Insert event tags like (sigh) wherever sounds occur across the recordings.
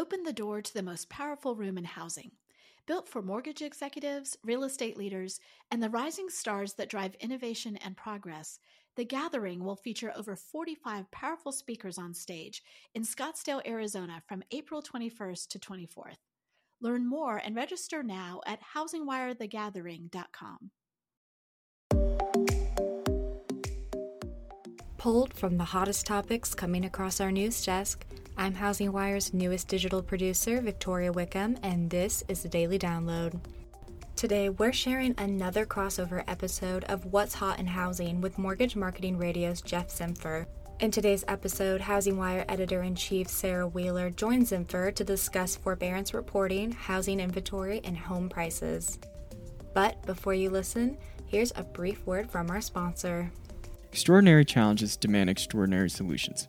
opened the door to the most powerful room in housing. Built for mortgage executives, real estate leaders, and the rising stars that drive innovation and progress, the gathering will feature over 45 powerful speakers on stage in Scottsdale, Arizona from April 21st to 24th. Learn more and register now at housingwirethegathering.com. Pulled from the hottest topics coming across our news desk, I'm Housing Wire's newest digital producer, Victoria Wickham, and this is the Daily Download. Today, we're sharing another crossover episode of What's Hot in Housing with Mortgage Marketing Radio's Geoff Zimpfer. In today's episode, Housing Wire editor in chief Sarah Wheeler joins Zimpfer to discuss forbearance reporting, housing inventory, and home prices. But before you listen, here's a brief word from our sponsor. Extraordinary challenges demand extraordinary solutions.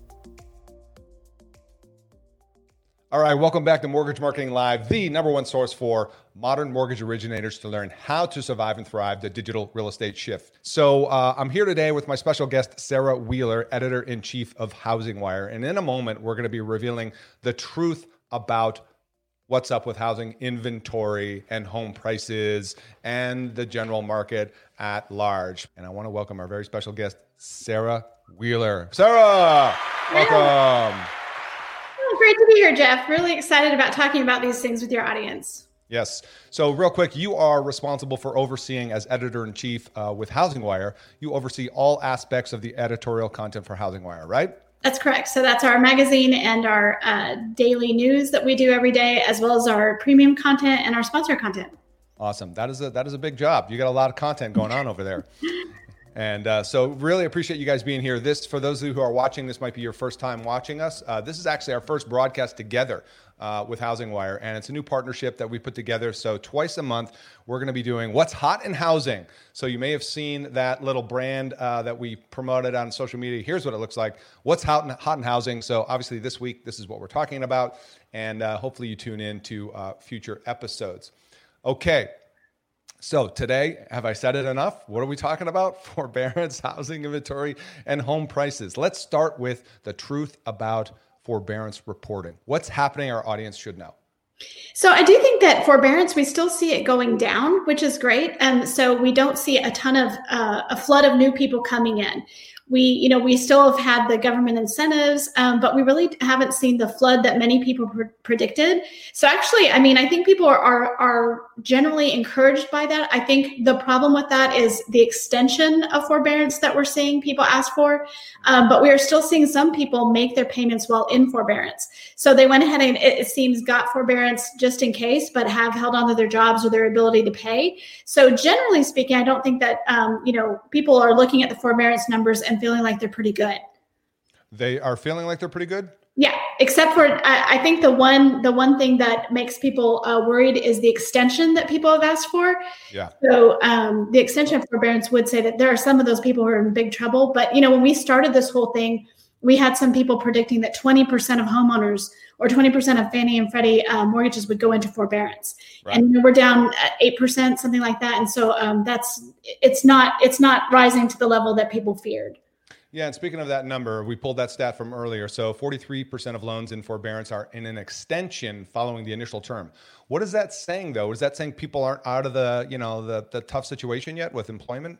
All right, welcome back to Mortgage Marketing Live, the number one source for modern mortgage originators to learn how to survive and thrive the digital real estate shift. So, uh, I'm here today with my special guest, Sarah Wheeler, editor in chief of Housing Wire. And in a moment, we're going to be revealing the truth about what's up with housing inventory and home prices and the general market at large. And I want to welcome our very special guest, Sarah Wheeler. Sarah, welcome great to be here, Geoff. Really excited about talking about these things with your audience. Yes. So, real quick, you are responsible for overseeing, as editor in chief uh, with Housing Wire, you oversee all aspects of the editorial content for Housing Wire, right? That's correct. So, that's our magazine and our uh, daily news that we do every day, as well as our premium content and our sponsor content. Awesome. That is a that is a big job. You got a lot of content going on over there. (laughs) And uh, so, really appreciate you guys being here. This, for those of you who are watching, this might be your first time watching us. Uh, this is actually our first broadcast together uh, with Housing Wire, and it's a new partnership that we put together. So, twice a month, we're going to be doing What's Hot in Housing. So, you may have seen that little brand uh, that we promoted on social media. Here's what it looks like What's Hot in, hot in Housing. So, obviously, this week, this is what we're talking about, and uh, hopefully, you tune in to uh, future episodes. Okay, so today, have I said it enough? What are we talking about? (laughs) Forbearance, housing inventory, and home prices. Let's start with the truth about forbearance reporting. What's happening our audience should know? So I do think that forbearance, we still see it going down, which is great. And so we don't see a ton of uh, a flood of new people coming in we you know we still have had the government incentives um, but we really haven't seen the flood that many people pr- predicted. So actually i mean i think people are, are, are generally encouraged by that. I think the problem with that is the extension of forbearance that we're seeing people ask for um, but we are still seeing some people make their payments while in forbearance. So they went ahead and it, it seems got forbearance just in case but have held on to their jobs or their ability to pay. So generally speaking i don't think that um, you know people are looking at the forbearance numbers and feeling like they're pretty good. They are feeling like they're pretty good. Yeah, except for I, I think the one the one thing that makes people uh, worried is the extension that people have asked for. Yeah. So um, the extension of forbearance would say that there are some of those people who are in big trouble. But you know, when we started this whole thing, we had some people predicting that 20% of homeowners or 20% of Fannie and Freddie uh, mortgages would go into forbearance, right. and we're down eight percent, something like that. And so um, that's it's not it's not rising to the level that people feared. Yeah, and speaking of that number, we pulled that stat from earlier. So 43% of loans in forbearance are in an extension following the initial term. What is that saying though? Is that saying people aren't out of the, you know, the the tough situation yet with employment?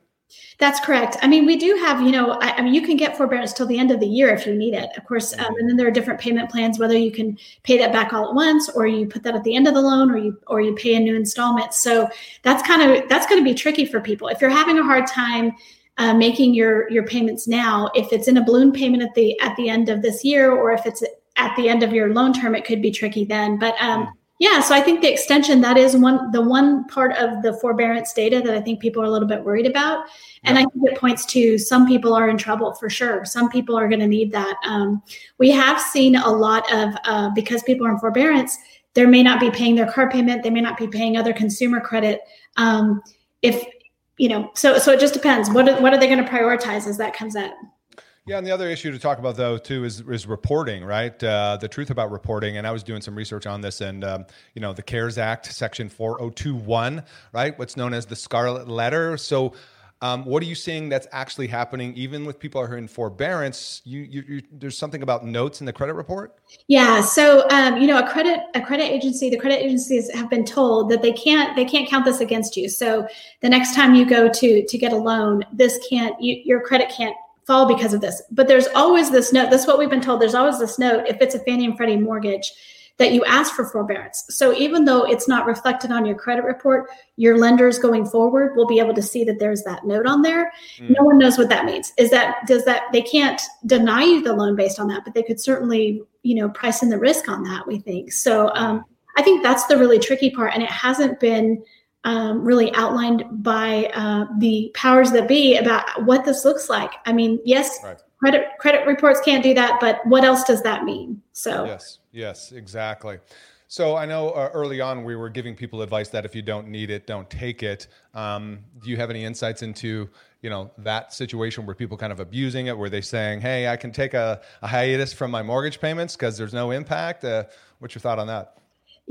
That's correct. I mean, we do have, you know, I, I, mean, you can get forbearance till the end of the year if you need it, of course. Um, and then there are different payment plans, whether you can pay that back all at once, or you put that at the end of the loan, or you or you pay a new installment. So that's kind of that's going to be tricky for people if you're having a hard time uh, making your your payments now. If it's in a balloon payment at the at the end of this year, or if it's at the end of your loan term, it could be tricky then. But um, mm yeah, so I think the extension that is one the one part of the forbearance data that I think people are a little bit worried about, and I think it points to some people are in trouble for sure. Some people are going to need that. Um, we have seen a lot of uh, because people are in forbearance, they may not be paying their car payment, they may not be paying other consumer credit. Um, if you know, so so it just depends. What what are they going to prioritize as that comes up? Yeah, and the other issue to talk about though too is is reporting, right? Uh, the truth about reporting, and I was doing some research on this, and um, you know, the CARES Act, Section four hundred two one, right? What's known as the Scarlet Letter. So. Um, what are you seeing that's actually happening, even with people who are in forbearance? You, you, you, there's something about notes in the credit report. Yeah, so um, you know, a credit a credit agency, the credit agencies have been told that they can't they can't count this against you. So the next time you go to to get a loan, this can't you, your credit can't fall because of this. But there's always this note. That's what we've been told. There's always this note if it's a Fannie and Freddie mortgage that you ask for forbearance. So even though it's not reflected on your credit report, your lenders going forward will be able to see that there's that note on there. Mm. No one knows what that means. Is that does that they can't deny you the loan based on that, but they could certainly, you know, price in the risk on that, we think. So um, I think that's the really tricky part. And it hasn't been um, really outlined by uh, the powers that be about what this looks like. I mean, yes, right. Credit credit reports can't do that, but what else does that mean? So yes, yes, exactly. So I know uh, early on we were giving people advice that if you don't need it, don't take it. Um, do you have any insights into you know that situation where people kind of abusing it, where they saying, "Hey, I can take a, a hiatus from my mortgage payments because there's no impact"? Uh, what's your thought on that?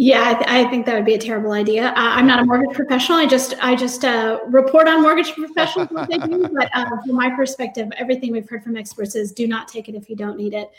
Yeah, I, th- I, think that would be a terrible idea. Uh, I'm not a mortgage professional. I just I just uh, report on mortgage professionals what they do. But uh, from my perspective, everything we've heard from experts is do not take it if you don't need it.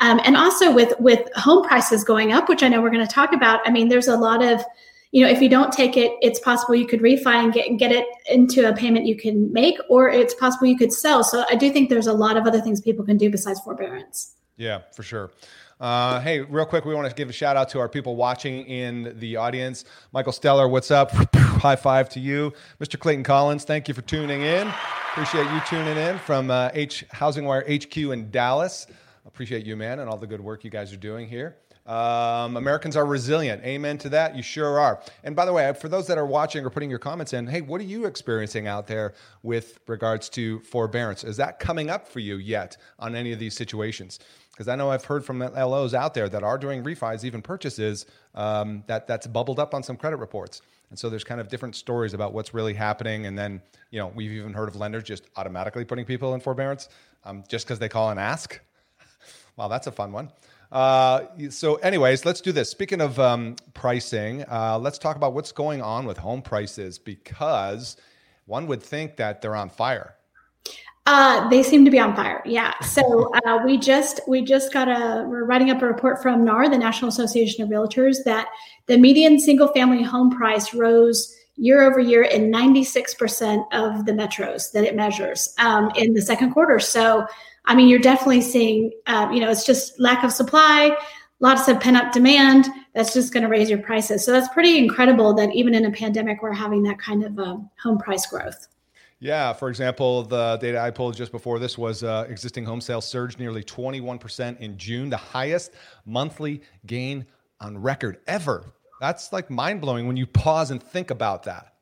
Um, and also with with home prices going up, which I know we're going to talk about. I mean, there's a lot of you know, if you don't take it, it's possible you could refi and get get it into a payment you can make, or it's possible you could sell. So I do think there's a lot of other things people can do besides forbearance. Yeah, for sure. Uh, hey, real quick, we want to give a shout out to our people watching in the audience. Michael Steller, what's up? (laughs) High five to you. Mr. Clayton Collins, thank you for tuning in. Appreciate you tuning in from uh, H Housing Wire HQ in Dallas. Appreciate you, man, and all the good work you guys are doing here. Um, Americans are resilient. Amen to that. You sure are. And by the way, for those that are watching or putting your comments in, hey, what are you experiencing out there with regards to forbearance? Is that coming up for you yet on any of these situations? because I know I've heard from LOs out there that are doing refis, even purchases, um, that that's bubbled up on some credit reports. And so there's kind of different stories about what's really happening. And then, you know, we've even heard of lenders just automatically putting people in forbearance um, just because they call and ask. Wow, that's a fun one. Uh, so, anyways, let's do this. Speaking of um, pricing, uh, let's talk about what's going on with home prices because one would think that they're on fire. Uh, they seem to be on fire. Yeah. (laughs) So uh, we just we just got a we're writing up a report from NAR, the National Association of Realtors, that the median single family home price rose year over year in 96% of the metros that it measures um, in the second quarter. So I mean, you're definitely seeing uh, you know it's just lack of supply, lots of pent up demand. That's just going to raise your prices. So that's pretty incredible that even in a pandemic we're having that kind of um, home price growth. Yeah, for example, the data I pulled just before this was uh, existing home sales surged nearly 21% in June, the highest monthly gain on record ever. That's like mind blowing when you pause and think about that.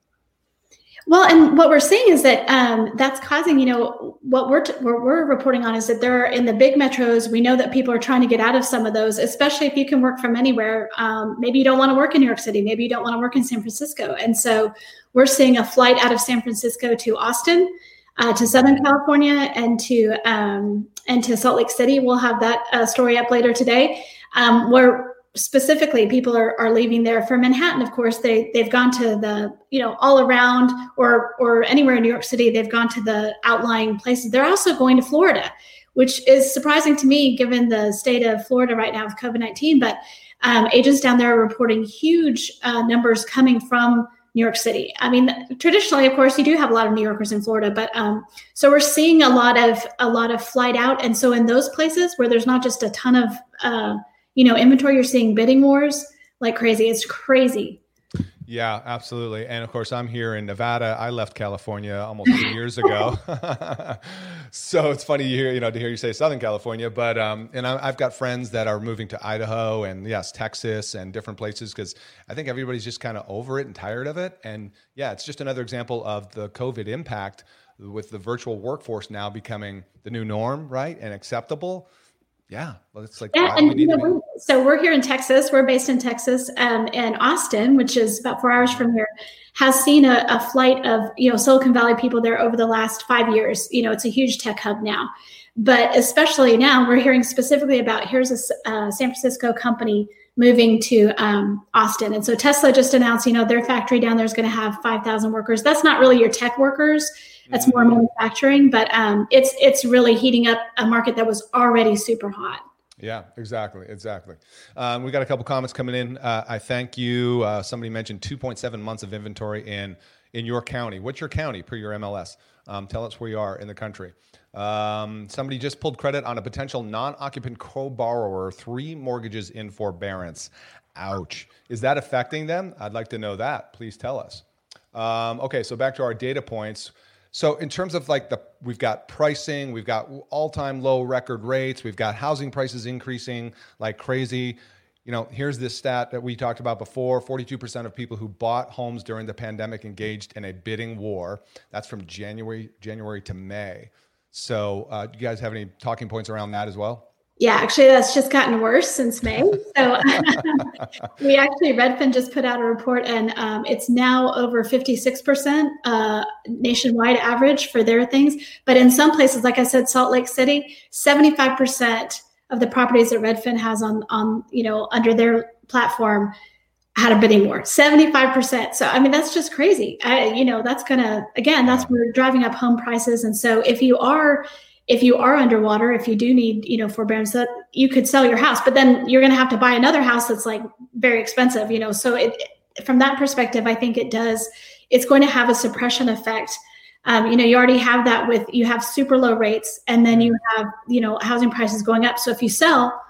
Well, and what we're seeing is that um, that's causing, you know, what we're, t- what we're reporting on is that there are in the big metros, we know that people are trying to get out of some of those, especially if you can work from anywhere. Um, maybe you don't want to work in New York City, maybe you don't want to work in San Francisco. And so we're seeing a flight out of San Francisco to Austin, uh, to Southern California, and to um, and to Salt Lake City. We'll have that uh, story up later today. Um, where specifically people are, are leaving there for manhattan. Of course they they've gone to the you know all around or or anywhere in new york city they've gone to the outlying places. They're also going to florida which is surprising to me given the state of florida right now with covid-19 but um, agents down there are reporting huge uh, numbers coming from new york city. I mean traditionally of course you do have a lot of new yorkers in florida but um, so we're seeing a lot of a lot of flight out. And so in those places where there's not just a ton of uh, you know, inventory, you're seeing bidding wars like crazy. It's crazy. Yeah, absolutely. And of course, I'm here in Nevada. I left California almost two (laughs) years ago. (laughs) so it's funny you hear, you know, to hear you say Southern California, but, um, and I, have got friends that are moving to Idaho and yes, Texas and different places because I think everybody's just kind of over it and tired of it. And yeah, it's just another example of the COVID impact with the virtual workforce now becoming the new norm, right? And acceptable Yeah, well, it's like yeah, and you know, we, so we're here in Texas. We're based in Texas, um, and Austin, which is about four hours from here, has seen a, a, flight of you know Silicon Valley people there over the last five years. You know, it's a huge tech hub now, but especially now, we're hearing specifically about here's a uh, San Francisco company moving to um, Austin, and so Tesla just announced, you know, their factory down there is going to have five thousand workers. That's not really your tech workers that's more manufacturing, but um, it's it's really heating up a market that was already super hot. Yeah, exactly, exactly. Um, we got a couple comments coming in. Uh, I thank you. Uh, somebody mentioned 2.7 months of inventory in in your county. What's your county per your MLS? Um, tell us where you are in the country. Um, somebody just pulled credit on a potential non-occupant co-borrower, three mortgages in forbearance. Ouch! Is that affecting them? I'd like to know that. Please tell us. Um, okay, so back to our data points. So in terms of like the we've got pricing, we've got all-time low record rates, we've got housing prices increasing like crazy. You know, here's this stat that we talked about before 42% of people who bought homes during the pandemic engaged in a bidding war. That's from January January to May. So, uh, do you guys have any talking points around that as well? Yeah, actually, that's just gotten worse since May. (laughs) So (laughs) we actually, Redfin just put out a report, and um, it's now over 56% uh, nationwide average for their things. But in some places, like I said, Salt Lake City, 75% of the properties that Redfin has on, on you know, under their platform had a bidding war 75% so i mean that's just crazy I, you know that's gonna again that's we're driving up home prices and so if you are if you are underwater, if you do need, you know, forbearance, that you could sell your house, but then you're going to have to buy another house that's like very expensive, you know. So it, from that perspective, I think it does. It's going to have a suppression effect. Um, you know, you already have that with you have super low rates, and then you have you know housing prices going up. So if you sell,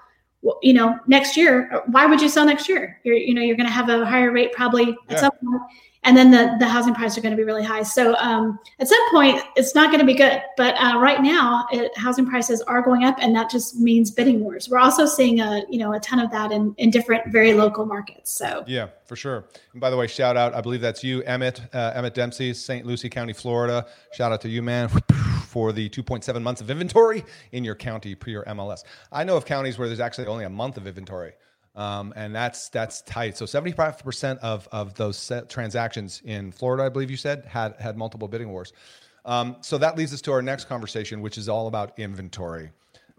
you know, next year, why would you sell next year? You're you know you're going to have a higher rate probably at some point and then the, the housing prices are going to be really high. So um, at some point, it's not going to be good. But uh, right now, it, housing prices are going up, and that just means bidding wars. We're also seeing a you know a ton of that in, in different very local markets. So yeah, for sure. And by the way, shout out, I believe that's you, Emmett uh, Emmett Dempsey, St. Lucie County, Florida. Shout out to you, man. (laughs) For the 2.7 months of inventory in your county per your MLS. I know of counties where there's actually only a month of inventory. Um, and that's that's tight. So 75% of of those transactions in Florida, I believe you said, had had multiple bidding wars. Um, so that leads us to our next conversation, which is all about inventory.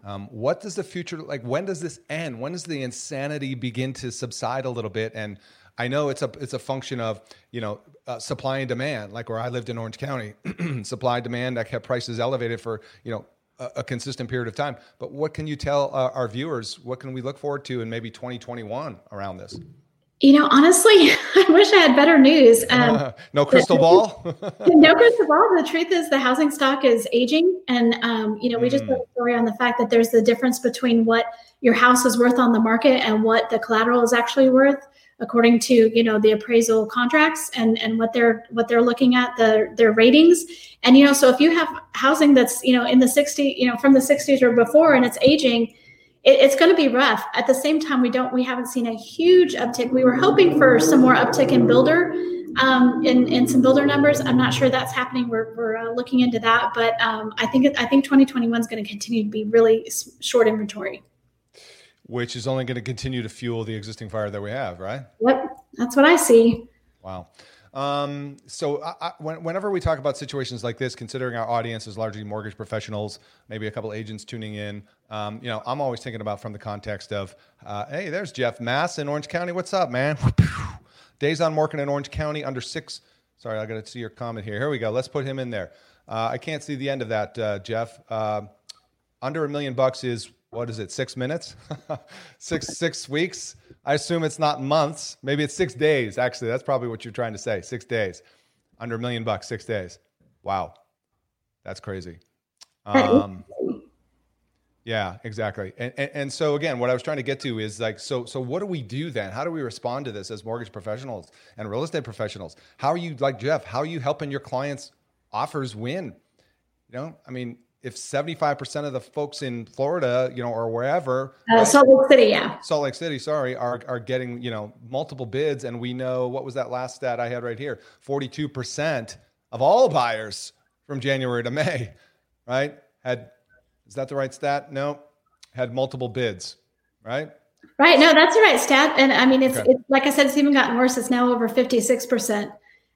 Um, what does the future like? When does this end? When does the insanity begin to subside a little bit? And I know it's a it's a function of you know uh, supply and demand. Like where I lived in Orange County, (clears throat) supply demand that kept prices elevated for you know a, a consistent period of time. But what can you tell uh, our viewers? What can we look forward to in maybe 2021 around this? You know, honestly, (laughs) I wish I had better news. Um, (laughs) no crystal ball. (laughs) no crystal ball. The truth is, the housing stock is aging, and um, you know, we mm. just put a story on the fact that there's the difference between what your house is worth on the market and what the collateral is actually worth according to you know the appraisal contracts and and what they're what they're looking at the their ratings. And you know so if you have housing that's you know in the 60 you know from the 60s or before and it's aging it, it's going to be rough. At the same time we don't we haven't seen a huge uptick. We were hoping for some more uptick in builder um, in, in some builder numbers. I'm not sure that's happening. We're, we're uh, looking into that but um, i think i think 2021 is going to continue to be really short inventory which is only going to continue to fuel the existing fire that we have, right? Yep, that's what I see. Wow. Um, so I, I, whenever we talk about situations like this, considering our audience is largely mortgage professionals, maybe a couple agents tuning in, um, you know, I'm always thinking about from the context of, uh, hey, there's Jeff Mass in Orange County. What's up, man? (laughs) Days on working in Orange County under six. Sorry, I got to see your comment here. Here we go. Let's put him in there. Uh, I can't see the end of that, uh, Jeff. Uh, under a million bucks is what is it six minutes? (laughs) Six six weeks? I assume it's not months. Maybe it's six days actually. That's probably what you're trying to say six days. Under a million bucks six days. Wow. That's crazy. Um, yeah exactly. And, and, and so again what i was trying to get to is like so so what do we do then? How do we respond to this as mortgage professionals and real estate professionals? How are you like jeff how are you helping your clients offers win? You know i mean if 75% of the folks in Florida, you know, or wherever, uh, right? Salt Lake City, yeah. Salt Lake City, sorry, are, are getting, you know, multiple bids. And we know what was that last stat I had right here 42% of all buyers from January to May, right? Had, is that the right stat? No. had multiple bids, right? Right. No, that's the right stat. And I mean, it's, okay. it's like I said, it's even gotten worse. It's now over 56%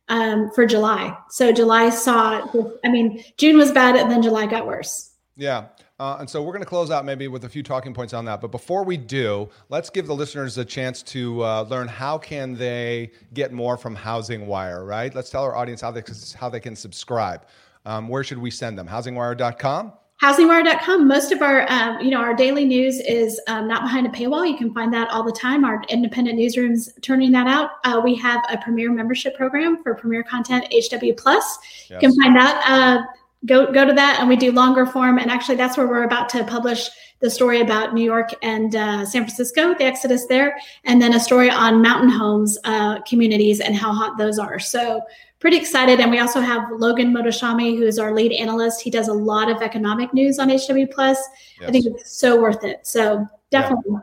um, for July. So July saw, I mean, June was bad and then July got worse. Yeah. Uh, and so we're going to close out maybe with a few talking points on that. But before we do, let's give the listeners a chance to uh, learn how can they get more from Housing Wire, right? Let's tell our audience how they, how they can subscribe. Um, where should we send them? HousingWire.com? housingwire.com most of our um, you know our daily news is um, not behind a paywall. You can find that all the time. Our independent newsrooms turning that out. Uh, we have a premier membership program for premier content hw plus. Yes. you can find that uh, go go to that and we do longer form. And actually that's where we're about to publish the story about new york and uh, san francisco the exodus there and then a story on mountain homes uh, communities and how hot those are. So pretty excited and we also have logan Mohtashami who is our lead analyst he does a lot of economic news on hw plus yes. i think it's so worth it so definitely yeah.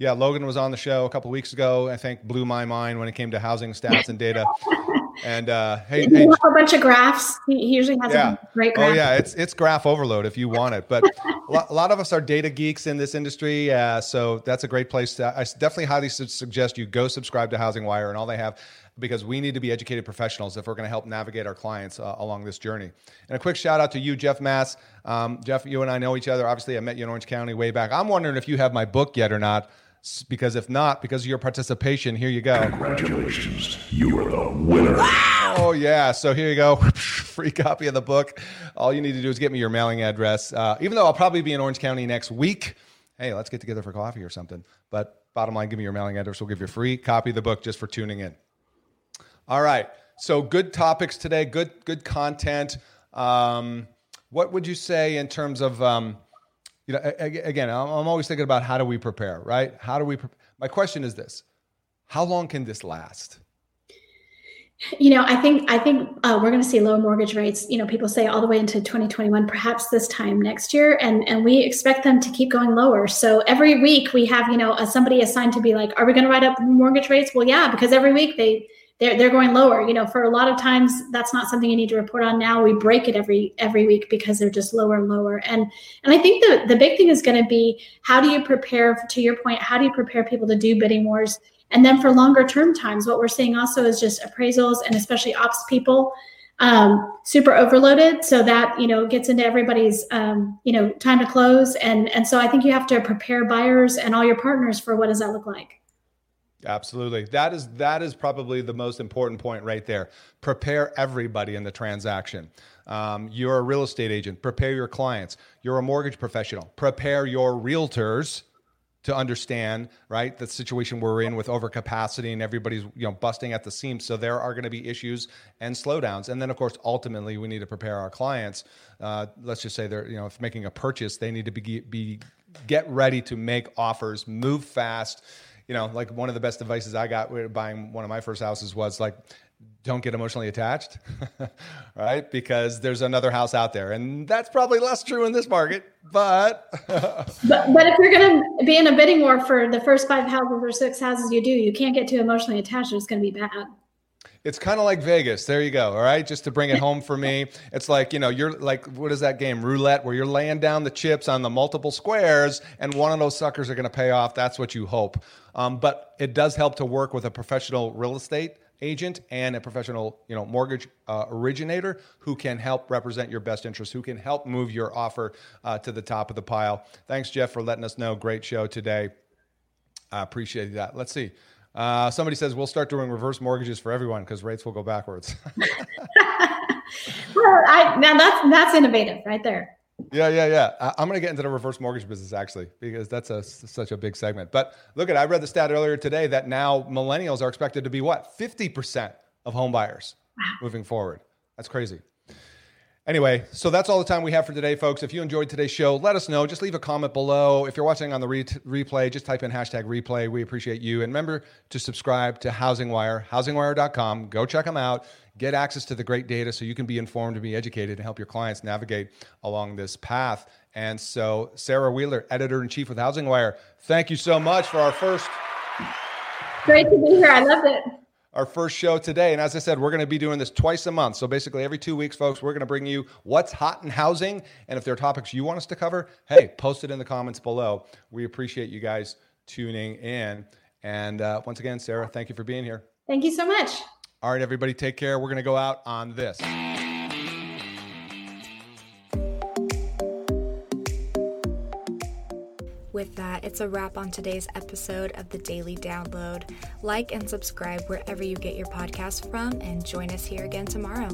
Yeah, Logan was on the show a couple weeks ago. I think blew my mind when it came to housing stats and data. (laughs) And uh, hey, hey a bunch of graphs. He, usually has yeah. a great graph. Oh yeah, it's it's graph overload if you want it. But (laughs) a lot of us are data geeks in this industry, uh, so that's a great place. To, I definitely highly suggest you go subscribe to Housing Wire and all they have because we need to be educated professionals if we're going to help navigate our clients uh, along this journey. And a quick shout out to you, Jeff Mass. Um, Jeff, you and I know each other. Obviously, I met you in Orange County way back. I'm wondering if you have my book yet or not because if not, because of your participation, here you go. Congratulations, you are the winner. Oh yeah, so here you go, (laughs) free copy of the book. All you need to do is get me your mailing address. Uh, even though I'll probably be in Orange County next week, hey, let's get together for coffee or something. But bottom line, give me your mailing address. We'll give you a free copy of the book just for tuning in. All right, so good topics today, good good content. Um, what would you say in terms of um, you know, again, I'm always thinking about how do we prepare, right? How do we? Pre- My question is this: How long can this last? You know, I think I think uh, we're going to see lower mortgage rates. You know, people say all the way into 2021, perhaps this time next year, and and we expect them to keep going lower. So every week we have you know a, somebody assigned to be like, are we going to write up mortgage rates? Well, yeah, because every week they they're they're going lower. You know, for a lot of times that's not something you need to report on now. We break it every every week because they're just lower and lower. And and I think the the big thing is going to be how do you prepare to your point, how do you prepare people to do bidding wars? And then for longer term times, what we're seeing also is just appraisals and especially ops people um, super overloaded. So that, you know, gets into everybody's, um, you know, time to close. And, and so I think you have to prepare buyers and all your partners for what does that look like? Absolutely. That is that is probably the most important point right there. Prepare everybody in the transaction. Um, you're a real estate agent. Prepare your clients. You're a mortgage professional. Prepare your realtors to understand right the situation we're in with overcapacity and everybody's you know busting at the seams. So there are going to be issues and slowdowns. And then of course ultimately we need to prepare our clients. Uh, let's just say they're you know if making a purchase they need to be be get ready to make offers, move fast you know, like one of the best advices I got buying one of my first houses was like, don't get emotionally attached, (laughs) right? Because there's another house out there, and that's probably less true in this market. But (laughs) but, but if you're going to be in a bidding war for the first five houses or six houses you do, you can't get too emotionally attached. It's going to be bad. It's kind of like Vegas. There you go. All right. Just to bring it home for me, it's like, you know, you're like, what is that game? Roulette, where you're laying down the chips on the multiple squares and one of those suckers are going to pay off. That's what you hope. Um, but it does help to work with a professional real estate agent and a professional, you know, mortgage uh, originator who can help represent your best interest, who can help move your offer uh, to the top of the pile. Thanks, Jeff, for letting us know. Great show today. I appreciate that. Let's see. Uh, somebody says we'll start doing reverse mortgages for everyone because rates will go backwards. (laughs) well, I, now that's that's innovative right there. Yeah, yeah, yeah. I'm going to get into the reverse mortgage business actually because that's a, such a big segment. But look at, I read the stat earlier today that now millennials are expected to be what 50% of home buyers wow. moving forward. That's crazy. Anyway, so that's all the time we have for today, folks. If you enjoyed today's show, let us know. Just leave a comment below. If you're watching on the re- replay, just type in hashtag replay. We appreciate you. And remember to subscribe to Housing Wire, housingwire.com. Go check them out. Get access to the great data so you can be informed and be educated and help your clients navigate along this path. And so, Sarah Wheeler, editor in chief with Housing Wire, thank you so much for our first. Great to be here. I love it. Our first show today. And as I said, we're going to be doing this twice a month. So basically, every two weeks, folks, we're going to bring you what's hot in housing. And if there are topics you want us to cover, hey, post it in the comments below. We appreciate you guys tuning in. And uh, once again, Sarah, thank you for being here. Thank you so much. All right, everybody, take care. We're going to go out on this. With that, it's a wrap on today's episode of the Daily Download. Like and subscribe wherever you get your podcast from, and join us here again tomorrow.